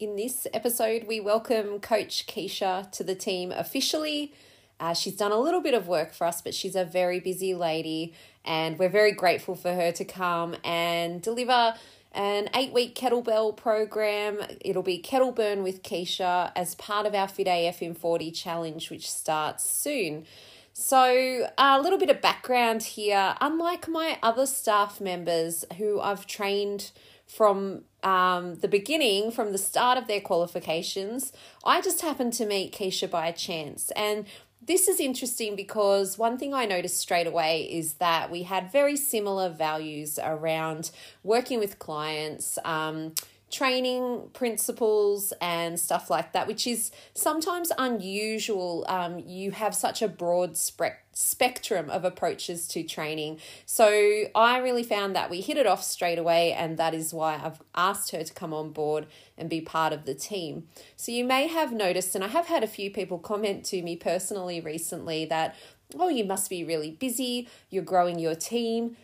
In this episode, we welcome Coach Keisha to the team officially. Uh, she's done a little bit of work for us, but she's a very busy lady, and we're very grateful for her to come and deliver an eight week kettlebell program. It'll be Kettle Burn with Keisha as part of our Fit AF in 40 challenge, which starts soon. So, a little bit of background here. Unlike my other staff members who I've trained from um, the beginning, from the start of their qualifications. I just happened to meet Keisha by chance. And this is interesting because one thing I noticed straight away is that we had very similar values around working with clients. Um, training principles and stuff like that, which is sometimes unusual. Um, you have such a broad spe- spectrum of approaches to training. So I really found that we hit it off straight away, and that is why I've asked her to come on board and be part of the team. So you may have noticed, and I have had a few people comment to me personally recently that, oh, you must be really busy, you're growing your team.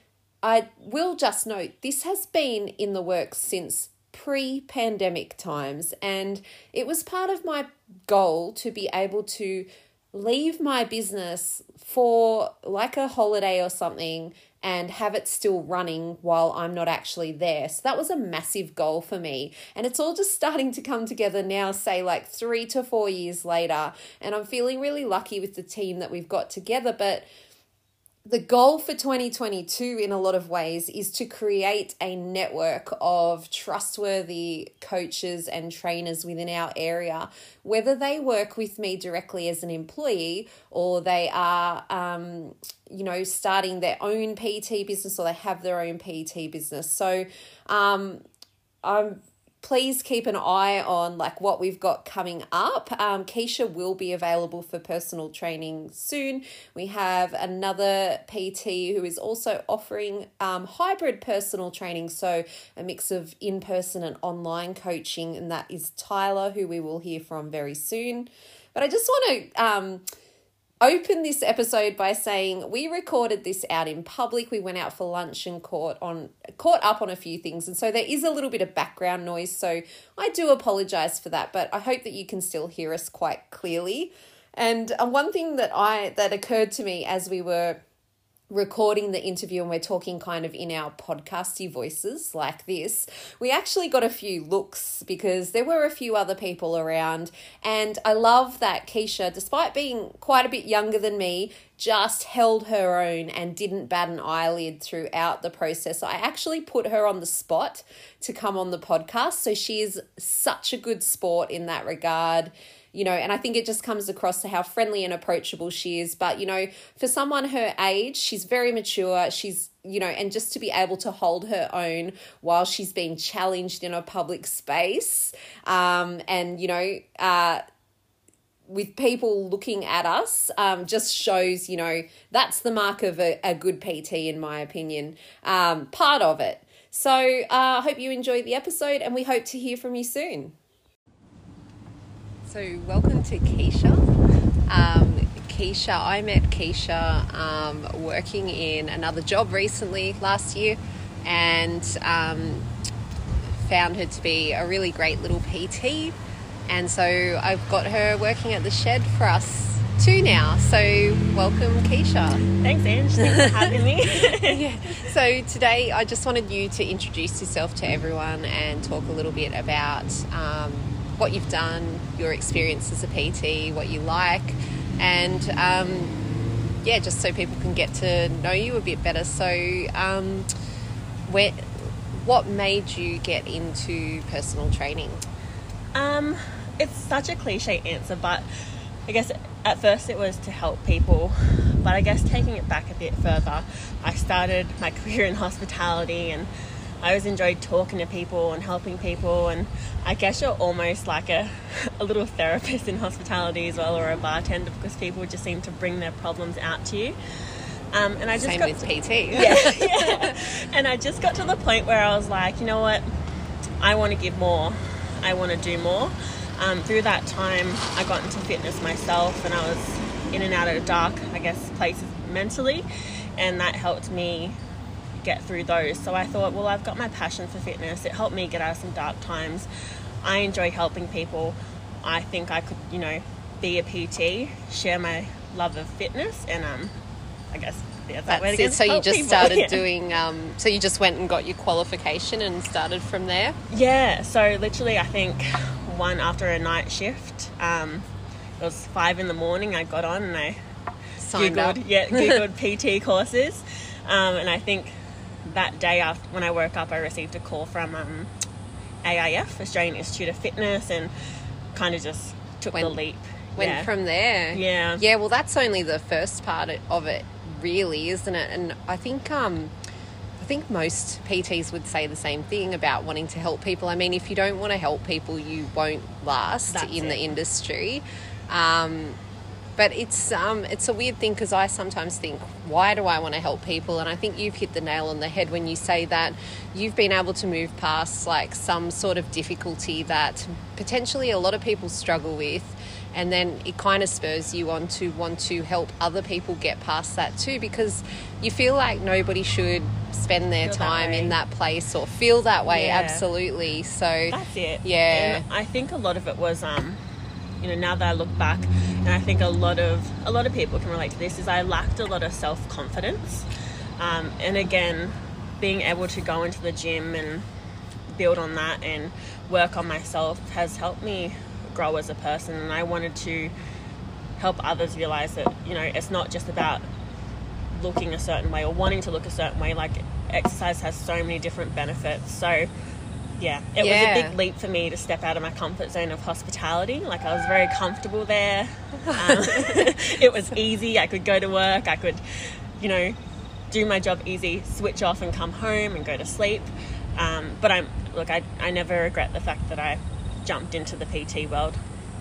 I will just note this has been in the works since pre pandemic times. And it was part of my goal to be able to leave my business for like a holiday or something and have it still running while I'm not actually there. So that was a massive goal for me. And it's all just starting to come together now, say like three to four years later. And I'm feeling really lucky with the team that we've got together. But the goal for 2022 in a lot of ways is to create a network of trustworthy coaches and trainers within our area. Whether they work with me directly as an employee or they are um, you know starting their own pt business or they have their own pt business. So um, i'm please keep an eye on like what we've got coming up. Um, Keisha will be available for personal training soon. We have another PT who is also offering um, hybrid personal training, so a mix of in person and online coaching, and that is Tyler, who we will hear from very soon. But I just want to um, open this episode by saying we recorded this out in public. We went out for lunch and caught on caught up on a few things, and so there is a little bit of background noise. So I do apologize for that, but I hope that you can still hear us quite clearly. And uh, one thing that I that occurred to me as we were recording the interview and we're talking kind of in our podcasty voices like this, we actually got a few looks because there were a few other people around. And I love that Keisha, despite being quite a bit younger than me, just held her own and didn't bat an eyelid throughout the process. I actually put her on the spot to come on the podcast. So she is such a good sport in that regard you know, and I think it just comes across to how friendly and approachable she is. But, you know, for someone her age, she's very mature. She's, you know, and just to be able to hold her own while she's being challenged in a public space. Um, and, you know, uh, with people looking at us um, just shows, you know, that's the mark of a, a good PT, in my opinion. Um, part of it. So uh, I uh, hope you enjoyed the episode and we hope to hear from you soon. So, welcome to Keisha. Um, Keisha, I met Keisha um, working in another job recently last year and um, found her to be a really great little PT. And so I've got her working at the shed for us too now. So welcome, Keisha. Thanks, Ange. Thanks for having me. yeah. So today I just wanted you to introduce yourself to everyone and talk a little bit about um, what you've done, your experience as a PT, what you like, and um, yeah, just so people can get to know you a bit better. So, um, where, what made you get into personal training? Um, it's such a cliche answer, but I guess at first it was to help people. But I guess taking it back a bit further, I started my career in hospitality and I always enjoyed talking to people and helping people, and I guess you're almost like a, a little therapist in hospitality as well, or a bartender, because people just seem to bring their problems out to you. Um, and I just Same got with to- PT. yeah, yeah. And I just got to the point where I was like, you know what? I want to give more. I want to do more. Um, through that time, I got into fitness myself, and I was in and out of dark, I guess, places mentally, and that helped me get through those. So I thought, well, I've got my passion for fitness. It helped me get out of some dark times. I enjoy helping people. I think I could, you know, be a PT, share my love of fitness, and um, I guess yeah, that That's it. So you just people. started Yeah. doing. Um, so you just went and got your qualification and started from there. Yeah, so literally, I think one after a night shift. Um, it was five in the morning. I got on and I Signed googled, up. yeah, googled PT courses, um, and I think that day after when I woke up, I received a call from um, AIF, Australian Institute of Fitness, and kind of just took the leap. Went yeah. from there. Yeah. Yeah. Well, that's only the first part of it, really, isn't it? And I think. Um, I think most PTs would say the same thing about wanting to help people. I mean, if you don't want to help people, you won't last That's in it. the industry. Um, but it's um, it's a weird thing because I sometimes think, why do I want to help people? And I think you've hit the nail on the head when you say that you've been able to move past like some sort of difficulty that potentially a lot of people struggle with. And then it kind of spurs you on to want to help other people get past that too, because you feel like nobody should spend their Feel time way. in that place or feel that way. Yeah. Absolutely. So That's it. Yeah. And I think a lot of it was, um, you know, now that I look back, and I think a lot of a lot of people can relate to this. Is I lacked a lot of self confidence, um, and again, being able to go into the gym and build on that and work on myself has helped me grow as a person. And I wanted to help others realize that you know it's not just about looking a certain way or wanting to look a certain way. Like exercise has so many different benefits. So yeah, it Yeah. was a big leap for me to step out of my comfort zone of hospitality. Like I was very comfortable there. Um, it was easy. I could go to work. I could, you know, do my job easy, switch off and come home and go to sleep. Um, but I'm look, I I never regret the fact that I jumped into the PT world.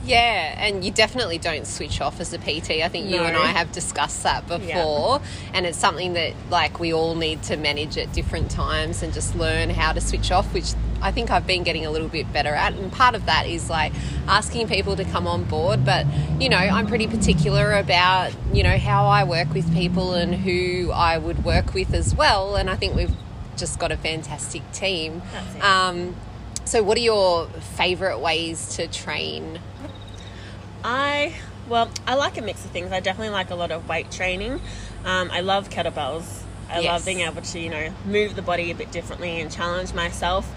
Yeah, and you definitely don't switch off as a PT. I think you and I have discussed that before, and it's something that like we all need to manage at different times and just learn how to switch off, which I think I've been getting a little bit better at. And part of that is like asking people to come on board, but you know, I'm pretty particular about, you know, how I work with people and who I would work with as well, and I think we've just got a fantastic team. Um, so what are your favorite ways to train I well, I like a mix of things. I definitely like a lot of weight training. Um, I love kettlebells. I Yes. love being able to you know move the body a bit differently and challenge myself.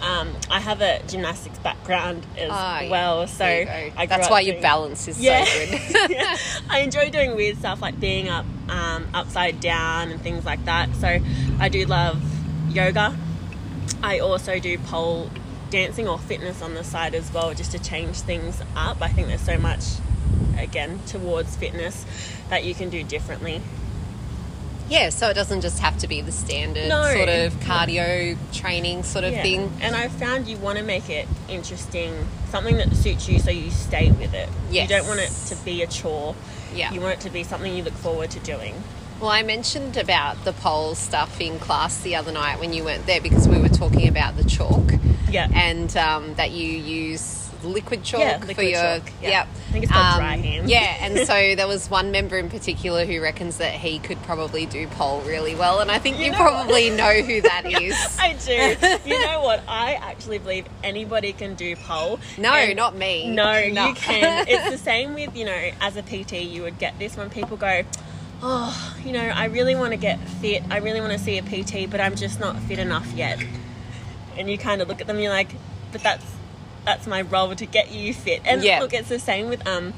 Um, I have a gymnastics background as yeah. well, so There you go. I that's why your balance is Yeah. so good. yeah. I enjoy doing weird stuff like being up um, upside down and things like that. So I do love yoga. I also do pole dancing or fitness on the side as well, just to change things up. I think there's so much, again, towards fitness that you can do differently. Yeah, so it doesn't just have to be the standard No. sort of cardio training sort of Yeah. thing. And I've found you want to make it interesting, something that suits you so you stay with it. Yes. You don't want it to be a chore. Yeah. You want it to be something you look forward to doing. Well, I mentioned about the pole stuff in class the other night when you weren't there because we were talking about the chalk Yeah. and um, that you use liquid chalk Yeah, for liquid your chalk, yeah. I think it's called Um, dry. Yeah, and so there was one member in particular who reckons that he could probably do pole really well, and I think you, You know probably know who that is. I do. You know what? I actually believe anybody can do pole. No, not me. No, No. you can. It's the same with, you know, as a PT, you would get this when people go, Oh, you know, I really want to get fit. I really want to see a PT, but I'm just not fit enough yet. And you kind of look at them, you're like, But that's that's my role to get you fit. And Yeah. look, it's the same with um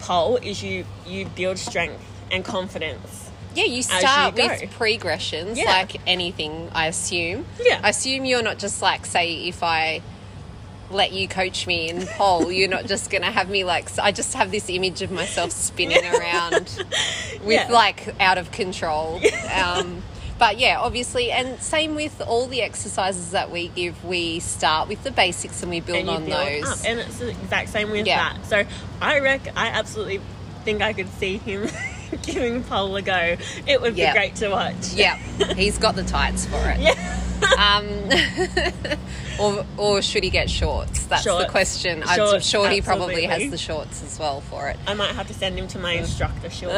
pole. Is you you build strength and confidence. Yeah, you you start go. with progressions, Yeah. like anything, I assume. Yeah. I assume you're not just like, say, if I let you coach me in pole, you're not just going to have me like, I just have this image of myself spinning around with Yeah. like out of control. Um, but yeah, obviously, and same with all the exercises that we give. We start with the basics and we build and on build those. up. And it's the exact same with Yeah. that. So I reckon I absolutely think I could see him giving pole a go. It would Yeah. be great to watch. Yeah, he's got the tights for it. Yeah. Um, or, or should he get shorts? That's the Shorts. question. I'm sure he probably has the shorts as well for it. I might have to send him to my instructor. She'll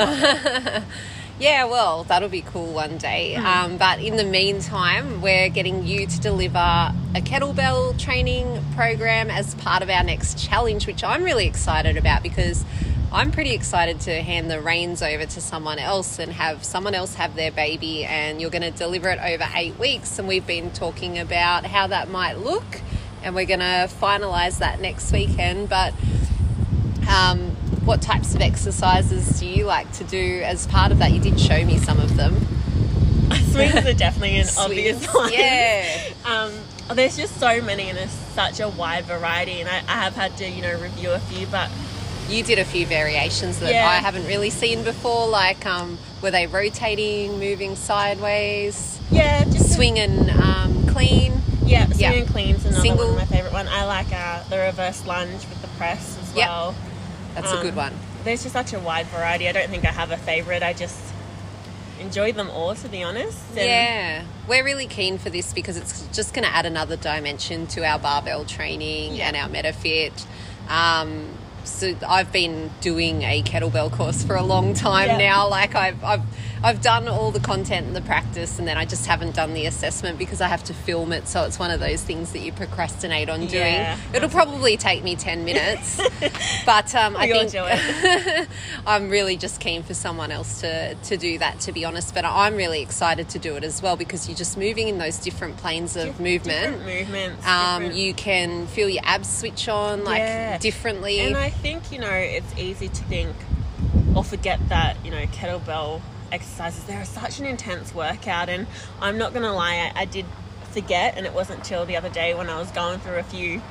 Yeah, well, that'll be cool one day. Um, but in the meantime, we're getting you to deliver a kettlebell training program as part of our next challenge, which I'm really excited about because I'm pretty excited to hand the reins over to someone else and have someone else have their baby. And you're going to deliver it over eight weeks. And we've been talking about how that might look. And we're going to finalize that next weekend. But um, what types of exercises do you like to do as part of that? You did show me some of them. swings are definitely an obvious one. Yeah. Um, there's just so many, and there's such a wide variety. And I, I have had to, you know, review a few, but You did a few variations that Yeah. I haven't really seen before. Like, um, were they rotating, moving sideways, yeah, just swing and um, clean? Yeah, swing Yeah. and clean's another Single. one of my favorite one. I like uh, the reverse lunge with the press as Yep. well. That's a Um, good one. There's just such a wide variety. I don't think I have a favorite. I just enjoy them all, to be honest. And Yeah, we're really keen for this because it's just going to add another dimension to our barbell training Yeah. and our MetaFit. Um, so I've been doing a kettlebell course for a long time Yeah. now. Like I've, I've I've done all the content and the practice, and then I just haven't done the assessment because I have to film it. So it's one of those things that you procrastinate on doing. Yeah. It'll probably take me ten minutes, but um, I think I'm really just keen for someone else to, to do that, to be honest. But I'm really excited to do it as well because you're just moving in those different planes of movement. Different movements. Um, different- you can feel your abs switch on like Yeah. differently. And I think, you know, it's easy to think or forget that, you know, kettlebell exercises, they're such an intense workout. And I'm not to lie, I, I did forget. And it wasn't till the other day when I was going through a few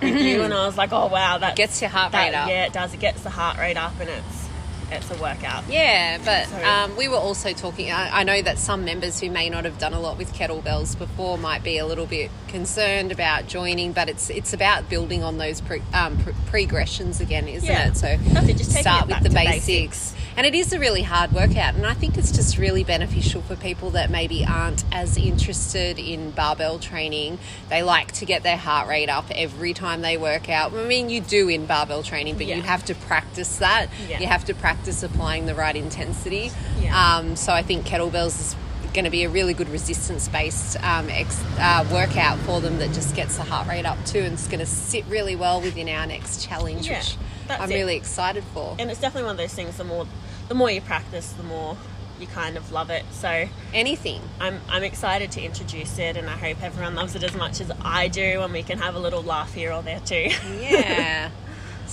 with mm-hmm. you and I was like, oh, wow, that Gets your heart that, rate up. Yeah, it does. It gets the heart rate up and it's it's a workout. Yeah, but um, we were also talking. I, I know that some members who may not have done a lot with kettlebells before might be a little bit concerned about joining, but it's it's about building on those pre, um, pre- progressions again, isn't Yeah. it? So it, just start it with the basics. basics. and it is a really hard workout, and I think it's just really beneficial for people that maybe aren't as interested in barbell training. They like to get their heart rate up every time they work out. I mean, you do in barbell training, but Yeah. you have to practice that. Yeah. You have to practice applying the right intensity. Yeah. Um, so I think kettlebells is going to be a really good resistance based um, ex- uh, workout for them that just gets the heart rate up too and it's going to sit really well within our next challenge, Yeah, which I'm it. really excited for. And it's definitely one of those things the more the more you practice, the more you kind of love it. So Anything. I'm I'm excited to introduce it and I hope everyone loves it as much as I do and we can have a little laugh here or there too. Yeah.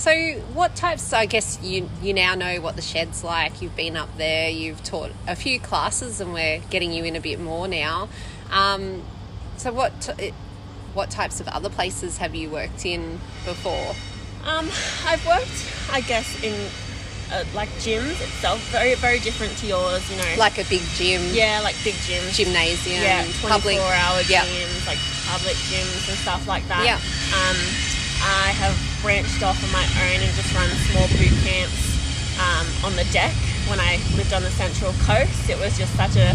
so, what types? I guess you you now know what the shed's like. You've been up there. You've taught a few classes, and we're getting you in a bit more now. Um, so, what t- what types of other places have you worked in before? Um, I've worked, I guess, in uh, like gyms itself, very very different to yours. You know, Like a big gym, yeah, like big gyms, gymnasium, yeah, four hour yeah. gyms, like public gyms and stuff like that. Yeah. Um, I have branched off on my own and just run small boot camps um, on the deck. When I lived on the Central Coast, it was just such a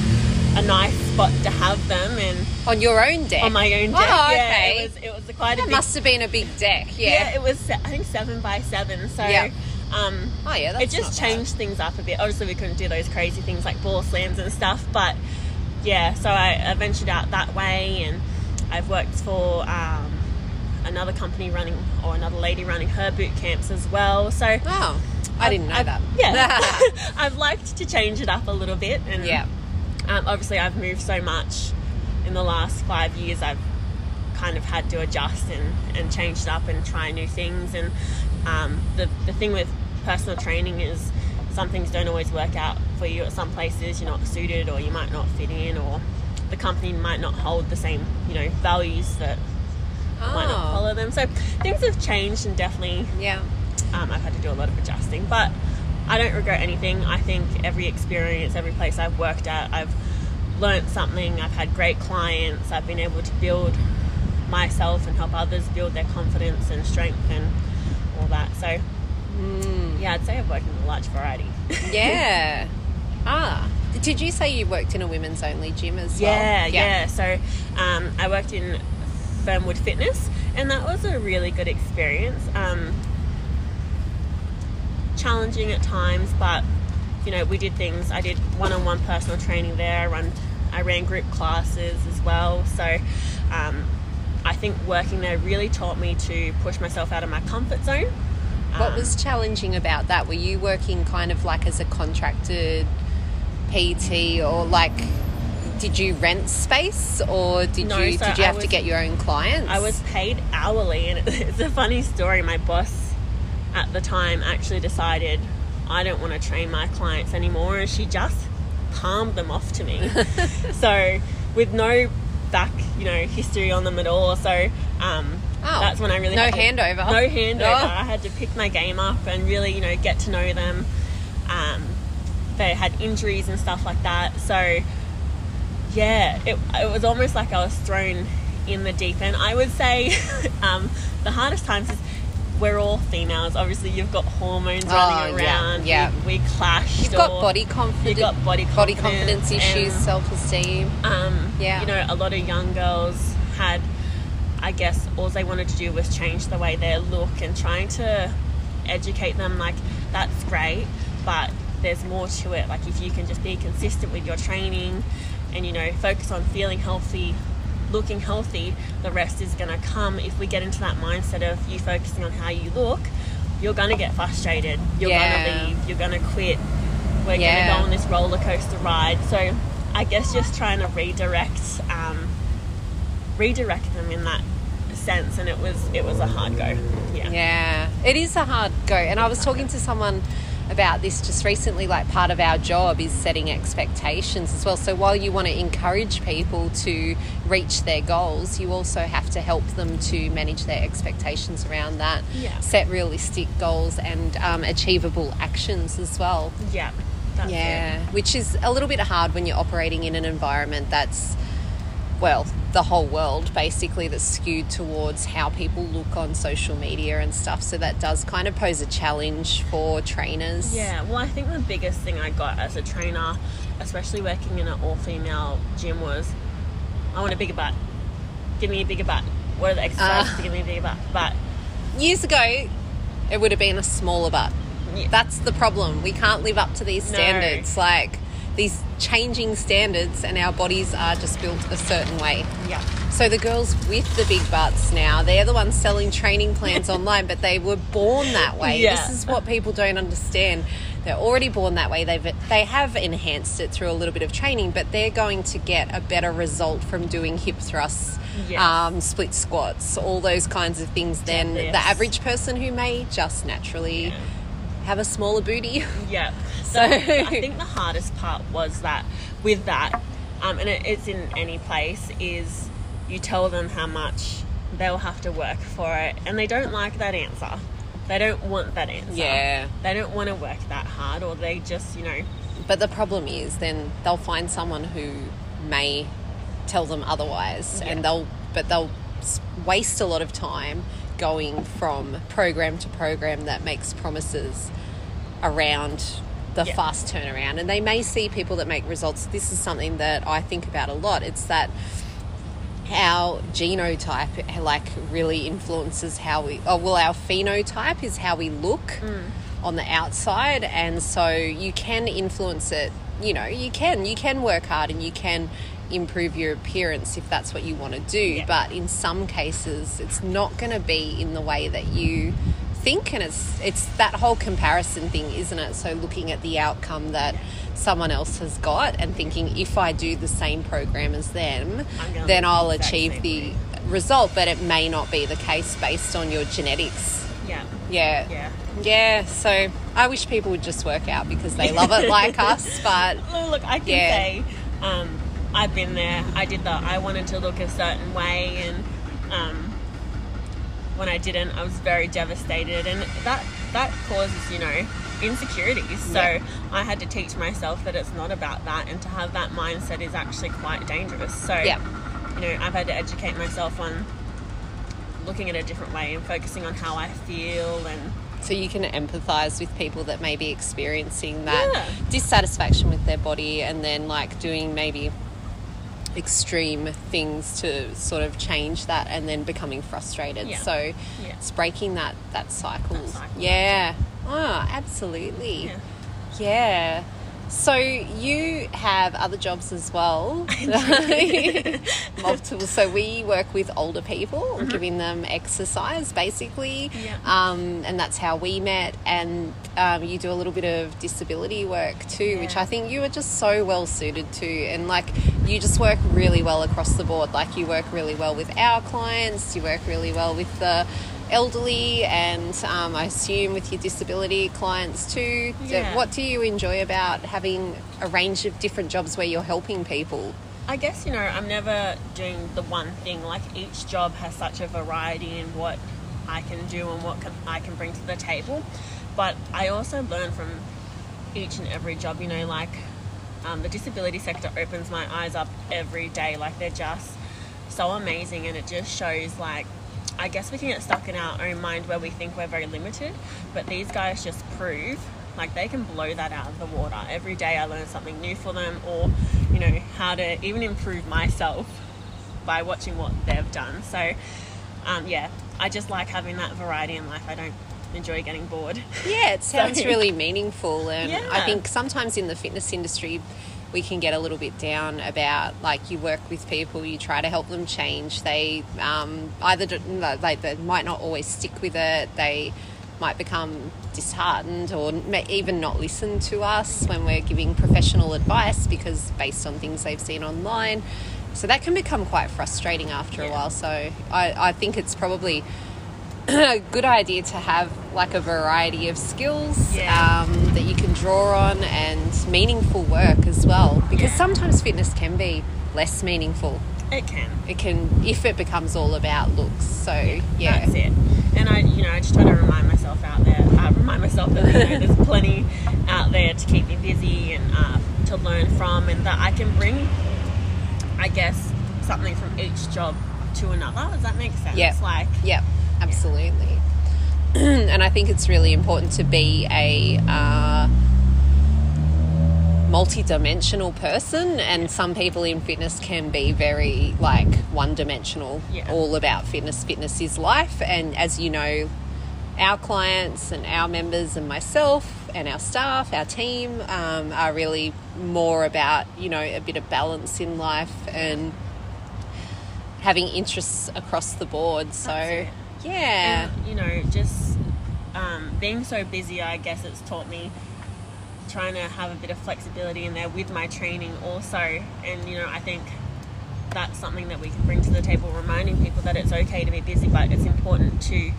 a nice spot to have them and On your own deck. on my own deck. Oh, Yeah, okay. it was it was quite a big must have been a big deck. yeah. Yeah. it was I think seven by seven. So Yeah. um, oh yeah, that's it just not bad. changed things up a bit. Obviously, we couldn't do those crazy things like ball slams and stuff, but yeah. So I, I ventured out that way, and I've worked for um, another company running or another lady running her boot camps as well. So Oh, I didn't know I've- that. Yeah, I've liked to change it up a little bit, and yeah. um, obviously, I've moved so much in the last five years. I've kind of had to adjust and, and change it up and try new things. And um, the, the thing with personal training is some things don't always work out for you at some places. You're not suited, or you might not fit in, or the company might not hold the same you know values that might not follow them. So things have changed, and definitely yeah. um, I've had to do a lot of adjusting, but I don't regret anything. I think every experience, every place I've worked at, I've learnt something. I've had great clients. I've been able to build myself and help others build their confidence and strength and all that. So, yeah, I'd say I've worked in a large variety. Yeah. ah. Did you say you worked in a women's only gym as well? Yeah, yeah. So um, I worked in Fernwood Fitness, and that was a really good experience. Um, challenging at times, but you know, we did things. I did one-on-one personal training there. I run, I ran group classes as well. So um, I think working there really taught me to push myself out of my comfort zone. What Um, was challenging about that? Were you working kind of like as a contracted PT or like did you rent space or did No, you so did you I have to get your own clients? I was paid hourly, and it's a funny story. My boss at the time actually decided I don't want to train my clients anymore, and she just palmed them off to me. so, with no back, you know, history on them at all. So, um, Oh, that's when I really no had to- handover. No handover. Oh. I had to pick my game up and really, you know, get to know them. Um, they had injuries and stuff like that. So, yeah, it, it was almost like I was thrown in the deep end. I would say um, the hardest times is we're all females. Obviously, you've got hormones Oh, running around. yeah. We, we clash. You've got body confidence You've got body body confidence issues, self-esteem. um, Yeah. You know, a lot of young girls had, I guess, all they wanted to do was change the way they look and trying to educate them. Like, that's great, but there's more to it. Like, if you can just be consistent with your training and, you know, focus on feeling healthy, looking healthy, the rest is going to come. If we get into that mindset of you focusing on how you look, you're going to get frustrated. You're Yeah. going to leave. You're going to quit. We're Yeah. going to go on this roller coaster ride. So I guess just trying to redirect, um, redirect them in that sense, and it was it was a hard go. Yeah. Yeah, it is a hard go. And I was talking to someone about this just recently. Like, part of our job is setting expectations as well. So, while you want to encourage people to reach their goals, you also have to help them to manage their expectations around that. Yeah. Set realistic goals and um, achievable actions as well. Yeah. That's Yeah, it. which is a little bit hard when you're operating in an environment that's, well, the whole world basically that's skewed towards how people look on social media and stuff. So that does kind of pose a challenge for trainers. Yeah, well, I think the biggest thing I got as a trainer, especially working in an all female gym, was I want a bigger butt. Give me a bigger butt. What are the exercises Ah. to give me a bigger butt? But Years ago, it would have been a smaller butt. Yeah. That's the problem. We can't live up to these No. standards. Like these changing standards, and our bodies are just built a certain way. yeah, So the girls with the big butts now, they're the ones selling training plans online, but they were born that way. Yeah. This is what people don't understand. They're already born that way. They've they have enhanced it through a little bit of training, but they're going to get a better result from doing hip thrusts, Yes. um, split squats, all those kinds of things than Deadlifts. the average person who may just naturally Yeah. Have a smaller booty. yeah. So- I think the hardest part was that with that, um, and it, it's in any place, is you tell them how much they'll have to work for it, and they don't like that answer. They don't want that answer. Yeah. They don't want to work that hard, or they just, you know, But the problem is, then they'll find someone who may tell them otherwise, Yeah. and they'll but they'll waste a lot of time going from program to program that makes promises around the fast turnaround, and they may see people that make results. This is something that I think about a lot. It's that our genotype like really influences how we oh well our phenotype is how we look mm. on the outside. And so you can influence it. You know you can you can work hard and you can improve your appearance if that's what you want to do Yeah. but in some cases it's not going to be in the way that you think and it's it's that whole comparison thing isn't it so looking at the outcome that someone else has got and thinking if I do the same program as them then I'll the achieve the way. result but it may not be the case based on your genetics yeah, yeah yeah. yeah, so I wish people would just work out because they love it like us, but Look, I can Yeah. say um, I've been there. I did that. I wanted to look a certain way, and um, when I didn't, I was very devastated, and that that causes you know insecurities. So Yeah. I had to teach myself that it's not about that, and to have that mindset is actually quite dangerous. So Yeah. you know, I've had to educate myself on looking at a different way and focusing on how I feel and so you can empathize with people that may be experiencing that Yeah. dissatisfaction with their body and then like doing maybe extreme things to sort of change that and then becoming frustrated Yeah. so Yeah. it's breaking that that cycle, That cycle, yeah oh absolutely yeah. yeah so you have other jobs as well. Multiple so we work with older people giving them exercise basically. Mm-hmm. Yeah. um, and that's how we met. And um, you do a little bit of disability work too which i think you are just so well suited to. And like you just work really well across the board. Like you work really well with our clients you work really well with the elderly and um, i assume with your disability clients too So what do you enjoy about having a range of different jobs where you're helping people I guess you know I'm never doing the one thing. Like each job has such a variety in what I can do and what can, I can bring to the table. But I also learn from each and every job. You know, like um, the disability sector opens my eyes up every day. Like they're just so amazing, and it just shows like. I guess we can get stuck in our own mind where we think we're very limited, but these guys just prove like they can blow that out of the water. Every day I learn something new for them, or you know, how to even improve myself by watching what they've done. So, um, yeah, I just like having that variety in life. I don't enjoy getting bored. Yeah, it sounds So- really meaningful, and I think sometimes in the fitness industry, we can get a little bit down about like you work with people, you try to help them change. They um, either no, they, might not always stick with it. They might become disheartened or may even not listen to us when we're giving professional advice because based on things they've seen online. So that can become quite frustrating after a while. So I, I think it's probably good idea to have like a variety of skills Yeah. um, that you can draw on and meaningful work as well because Yeah. sometimes fitness can be less meaningful It can. it can if it becomes all about looks so yeah That's it. And I, you know, I just try to remind myself out there. I remind myself that you know, there's plenty out there to keep me busy and uh, to learn from, and that I can bring, I guess, something from each job to another. Does that make sense? Yeah. Like, Yep, absolutely. and I think it's really important to be a uh, multi-dimensional person and some people in fitness can be very like one-dimensional Yeah. all about fitness fitness is life and as you know our clients and our members and myself and our staff our team um, are really more about you know a bit of balance in life and having interests across the board so it. Yeah and, you know, just um, being so busy, I guess it's taught me trying to have a bit of flexibility in there with my training also. And, you know, I think that's something that we can bring to the table, reminding people that it's okay to be busy, but it's important to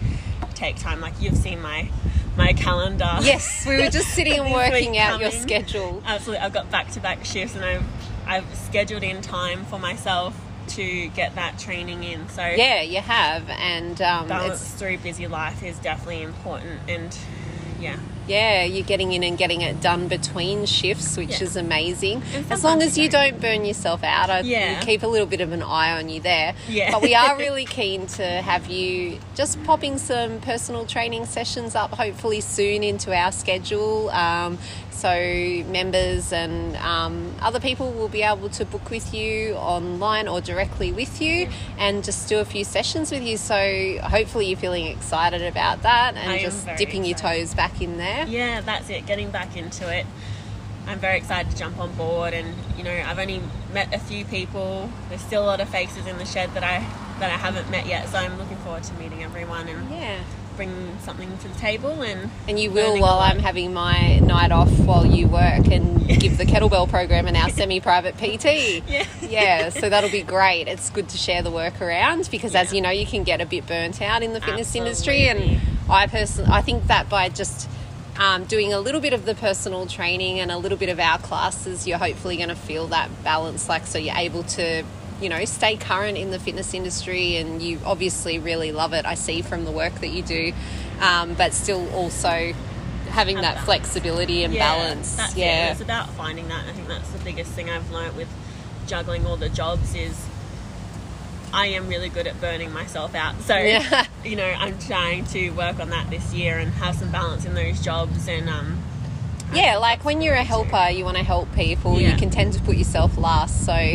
take time. Like you've seen my my calendar. Yes, we were just sitting and working out your schedule. Absolutely, I've got back to back shifts, and I've I've scheduled in time for myself to get that training in. So Yeah, you have, and um, balance it's through busy life is definitely important, and yeah, yeah, you're getting in and getting it done between shifts, which Yeah. is amazing. As long as you don't burn yourself out, I Yeah. keep a little bit of an eye on you there. Yeah. But we are really keen to have you just popping some personal training sessions up, hopefully soon into our schedule. Um, so members and um, other people will be able to book with you online or directly with you, and just do a few sessions with you. So hopefully you're feeling excited about that and I just dipping your toes back in there. Yeah, that's it. Getting back into it. I'm very excited to jump on board, and you know, I've only met a few people. There's still a lot of faces in the shed that I that I haven't met yet, so I'm looking forward to meeting everyone and Yeah. bring something to the table. And And you will while. I'm having my night off while you work and give the kettlebell program and our semi private PT. Yeah. Yeah, so that'll be great. It's good to share the work around because, as you know, you can get a bit burnt out in the fitness industry. And I personally, I think that by just um, doing a little bit of the personal training and a little bit of our classes, you're hopefully going to feel that balance. Like, so you're able to you know stay current in the fitness industry and you obviously really love it i see from the work that you do um, but still also having Have that flexibility and balance That's yeah It. It's about finding that. I think that's the biggest thing I've learnt with juggling all the jobs is I am really good at burning myself out. So, Yeah. you know, I'm trying to work on that this year and have some balance in those jobs. And um, yeah like when you're a helper you want to help people you can tend to put yourself last so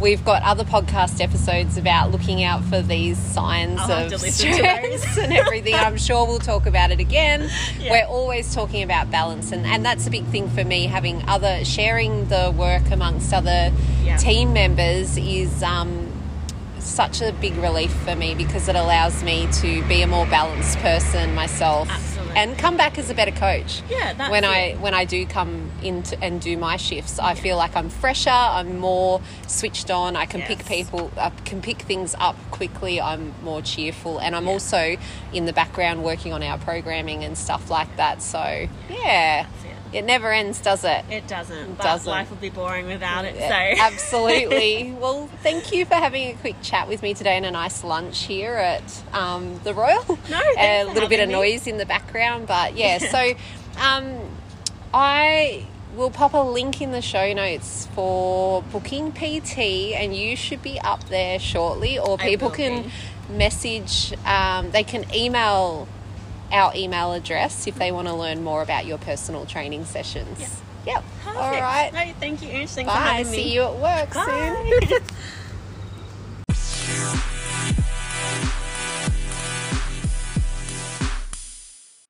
we've got other podcast episodes about looking out for these signs I'll of to listen to stress and everything i'm sure we'll talk about it again Yeah. we're always talking about balance and, and that's a big thing for me having other sharing the work amongst other Yeah. team members is um, such a big relief for me because it allows me to be a more balanced person myself Absolutely. and come back as a better coach Yeah, that's when it. I when I do come in to, and do my shifts, I feel like I'm fresher. I'm more switched on. I can pick people, I can pick things up quickly. I'm more cheerful, and I'm Yeah. also in the background working on our programming and stuff like that. So yeah, That's it. never ends, does it? it doesn't. But doesn't. life would be boring without it. Yeah, So, absolutely. well, thank you for having a quick chat with me today and a nice lunch here at um, the Royal. No, a little bit of having me. noise in the background, but yeah. so, um, I will pop a link in the show notes for booking PT, and you should be up there shortly, or people can be. message. Um, they can email our email address if they want to learn more about your personal training sessions. Yep. Perfect. All right. No, thank you. Thanks for Bye. See you at work soon. Bye.